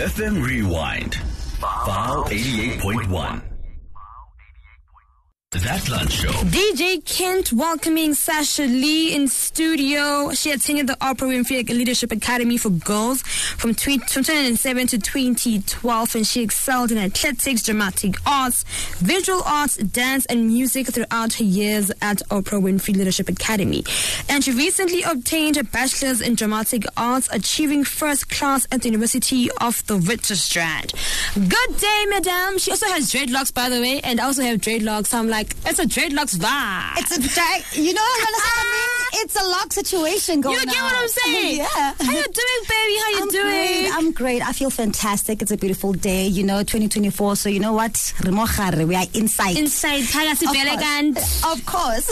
FM Rewind. File 88.1. That Lunch Show. DJ Kent welcoming Sasha Lee in studio. She attended the Oprah Winfrey Leadership Academy for Girls from, 2007 to 2012, and she excelled in athletics, dramatic arts, visual arts, dance, and music throughout her years at Oprah Winfrey Leadership Academy. And she recently obtained a bachelor's in dramatic arts, achieving first class at the University of the Witwatersrand. Good day, madam. She also has dreadlocks, by the way, and I also have dreadlocks. So I'm like, it's a dreadlocks vibe. It's a drag. You know what I mean? Ah. It's a lock situation going on. You on. get what I'm saying? yeah. How you doing, baby? How you I'm doing? great. I'm great. I feel fantastic. It's a beautiful day. You know, 2024. So you know what? We are inside. Inside, Of course. Of course.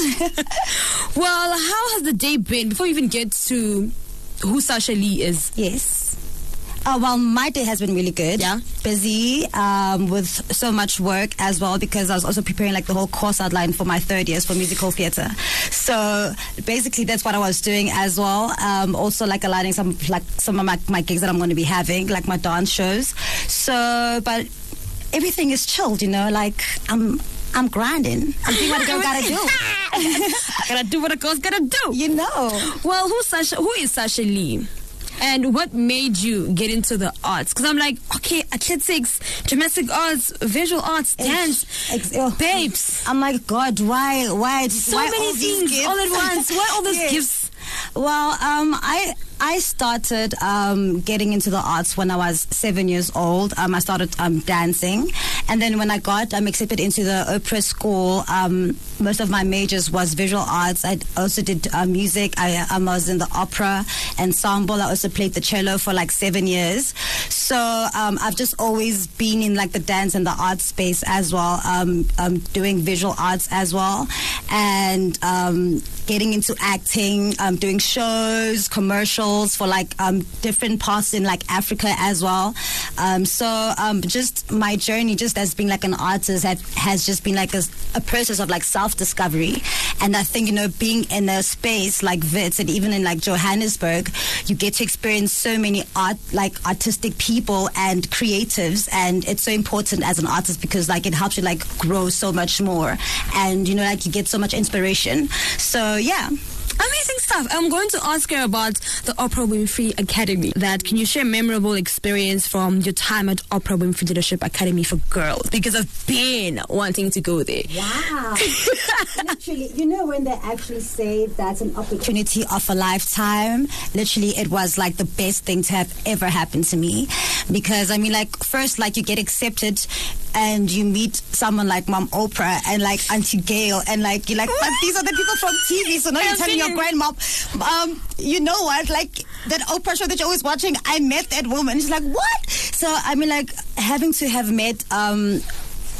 Well, how has the day been? Before we even get to who Sasha Lee is. yes. Uh, well, my day has been really good. Yeah. Busy um, with so much work as well because I was also preparing like the whole course outline for my third years for musical theatre. So basically, that's what I was doing as well. Um, also, like aligning some like some of my, my gigs that I'm going to be having, like my dance shows. So, but everything is chilled, you know. Like I'm I'm grinding. I'm doing what a girl gotta do. gotta do what a girl's gotta do. You know. Well, who's Sasha? Who is Sasha Lee? And what made you get into the arts? Because I'm like, okay, athletics, dramatic arts, visual arts, dance, Ex- oh. babes. I'm like, God, why, why, So why many things all at once. Why all those Yes. gifts? Well, um, I I started um, getting into the arts when I was seven years old. Um, I started um, dancing, and then when I got um, accepted into the Oprah school, um, most of my majors was visual arts. I also did uh, music. I um, was in the opera ensemble. I also played the cello for like seven years. So um, I've just always been in like the dance and the art space as well, um, doing visual arts as well, and getting into acting, um, doing shows, commercials for like um, different parts in like Africa as well. Um, so um, just my journey, just as being like an artist, have, has just been like a, a process of like self discovery. And I think you know, being in a space like Wits and even in like Johannesburg, you get to experience so many art, like artistic people and creatives, and it's so important as an artist because like it helps you like grow so much more, and you know, like you get so much inspiration. So yeah. Amazing stuff. I'm going to ask you about the Oprah Winfrey Academy. That can you share a memorable experience from your time at Oprah Winfrey Leadership Academy for Girls? Because I've been wanting to go there. Wow. literally, you know, when they actually say that's an opportunity of a lifetime, literally, it was like the best thing to have ever happened to me. Because, I mean, like, first, like, you get accepted and you meet someone like Mom Oprah and like Auntie Gail, and like, you're like, but these are the people from TV, so now you're telling your grandma, um, you know what, like, that Oprah show that you're always watching, I met that woman. She's like, what? So, I mean, like, having to have met, um,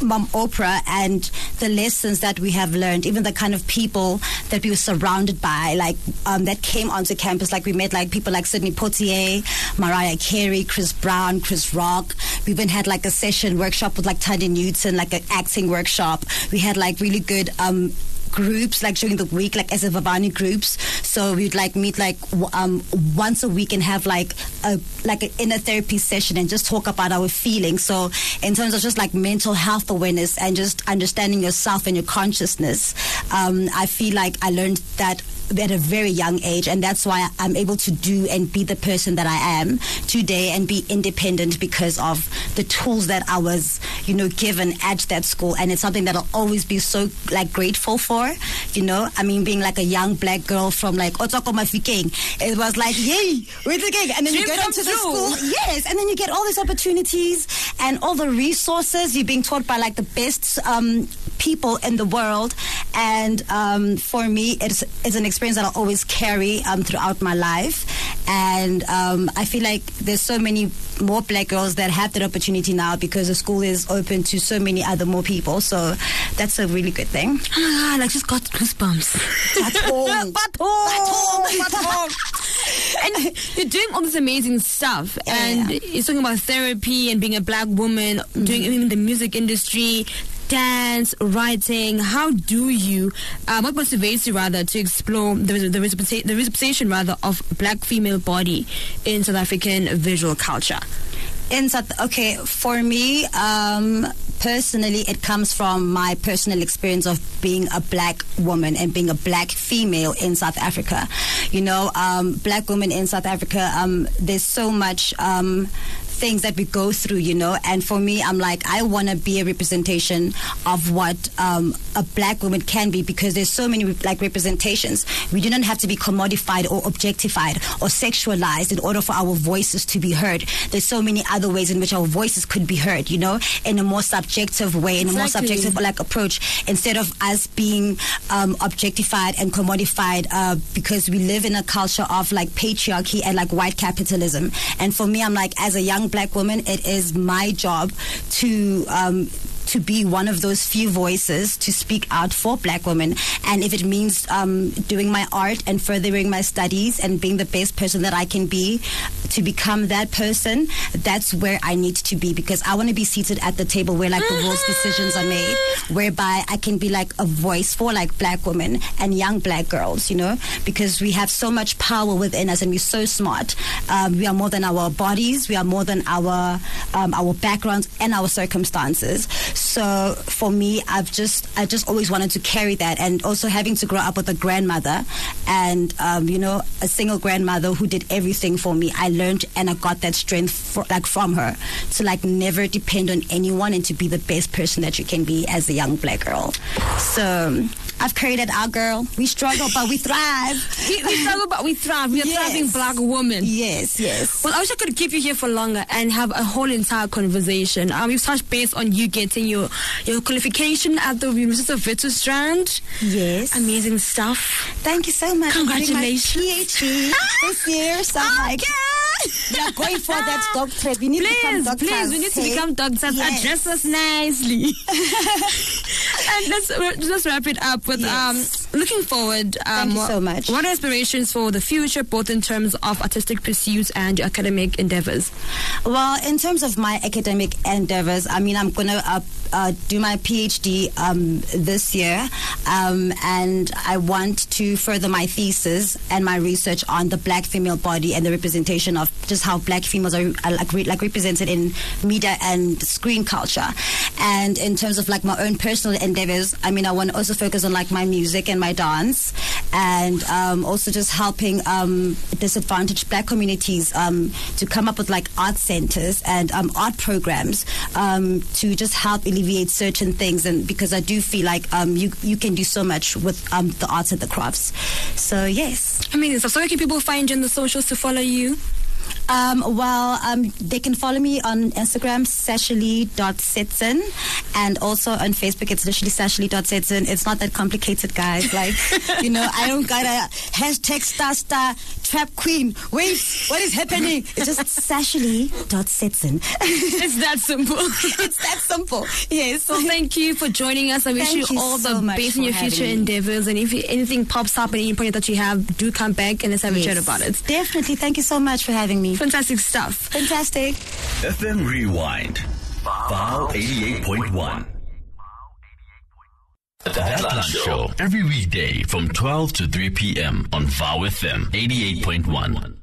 Mom Oprah and the lessons that we have learned, even the kind of people that we were surrounded by, like um, that came onto campus. Like we met like people like Sidney Poitier, Mariah Carey, Chris Brown, Chris Rock. We even had like a session workshop with like Thandie Newton, like an acting workshop. We had like really good um, groups like during the week like as a Vavani groups. So we'd like meet like um once a week and have like a like an inner therapy session and just talk about our feelings. So in terms of just like mental health awareness and just understanding yourself and your consciousness um I feel like I learned that at a very young age and that's why I'm able to do and be the person that I am today and be independent because of the tools that I was you know given at that school. And it's something that I'll always be so like grateful for you know? I mean being like a young black girl from like Otoko Mafikeng it was like yay we're the gang. And then you get into the school. Yes and then you get all these opportunities and all the resources. You're being taught by like the best um, people in the world and um, for me it's, it's an experience that I'll always carry um, throughout my life and um, I feel like there's so many more black girls that have that opportunity now because the school is open to so many other more people so that's a really good thing Oh god, I just got goosebumps. Baton. Baton. Baton. and you're doing all this amazing stuff, and Yeah. you're talking about therapy and being a black woman, doing it in the music industry, dance, writing. How do you, uh, what motivates you rather to explore the, the, the representation rather of black female body in South African visual culture? in South okay for me um personally it comes from my personal experience of being a black woman and being a black female in South Africa you know um black women in South Africa um there's so much um things that we go through, you know. And for me, I'm like, I want to be a representation of what um, a black woman can be because there's so many like representations. We do not have to be commodified or objectified or sexualized in order for our voices to be heard. There's so many other ways in which our voices could be heard, you know, in a more subjective way, in a more subjective like approach, instead of us being um, objectified and commodified uh, because we live in a culture of like patriarchy and like white capitalism. And for me, I'm like, as a young black woman, it is my job to. Um, to be one of those few voices to speak out for black women. And if it means um, doing my art and furthering my studies and being the best person that I can be to become that person, that's where I need to be because I want to be seated at the table where like the world's decisions are made, whereby I can be like a voice for like black women and young black girls, you know, because we have so much power within us and we're so smart. Um, we are more than our bodies, we are more than our um, our backgrounds and our circumstances. So for me, I've just I just always wanted to carry that, and also having to grow up with a grandmother, and um, you know a single grandmother who did everything for me. I learned and I got that strength for, like from her to like never depend on anyone and to be the best person that you can be as a young black girl. So I've created our girl. We struggle, but we thrive. We, we struggle, but we thrive. We are Yes. thriving black women. Yes, yes. Well, I wish I could keep you here for longer and have a whole entire conversation. Um, we've touched base on you getting your your qualification at the University of Witwatersrand. Yes. Amazing stuff. Thank you so much. Congratulations. PhD this year. So I'm like, we are going for that doctorate. We need to become doctors. please, we need to become doctors. Yes. Address us nicely. And let's let's wrap it up with Yes. um, looking forward. Um, Thank you what- so much. What are aspirations for the future, both in terms of artistic pursuits and your academic endeavors? Well, in terms of my academic endeavors, I mean, I'm going to uh, uh, do my PhD um, this year, um, and I want to further my thesis and my research on the black female body and the representation of just how black females are, are like, re- like represented in media and screen culture. And in terms of like my own personal endeavors, I mean, I want to also focus on like my music and my dance, and um, also just helping um, disadvantaged black communities um, to come up with like art centers and um, art programs um, to just help alleviate certain things. And because I do feel like um, you you can do so much with the arts and the crafts. So yes. Amazing stuff. So where can people find you on the socials to follow you? Um, well, um, they can follow me on Instagram, sashali.sitson, and also on Facebook, it's literally sashali.sitson. It's not that complicated, guys. Like, you know, I don't got a hashtag star star trap queen. Wait, what is happening? It's just sashali.sitson. It's that simple. it's that simple. Yes. Well, thank you for joining us. I wish you you all the so best in your future me. endeavors. And if anything pops up at any point that you have, do come back and let's have a chat about it. Definitely. Thank you so much for having me. Fantastic stuff. Fantastic. FM Rewind. Vow 88.1. The Lunch Show. Every weekday from 12 to 3 p.m. on Vow FM 88.1.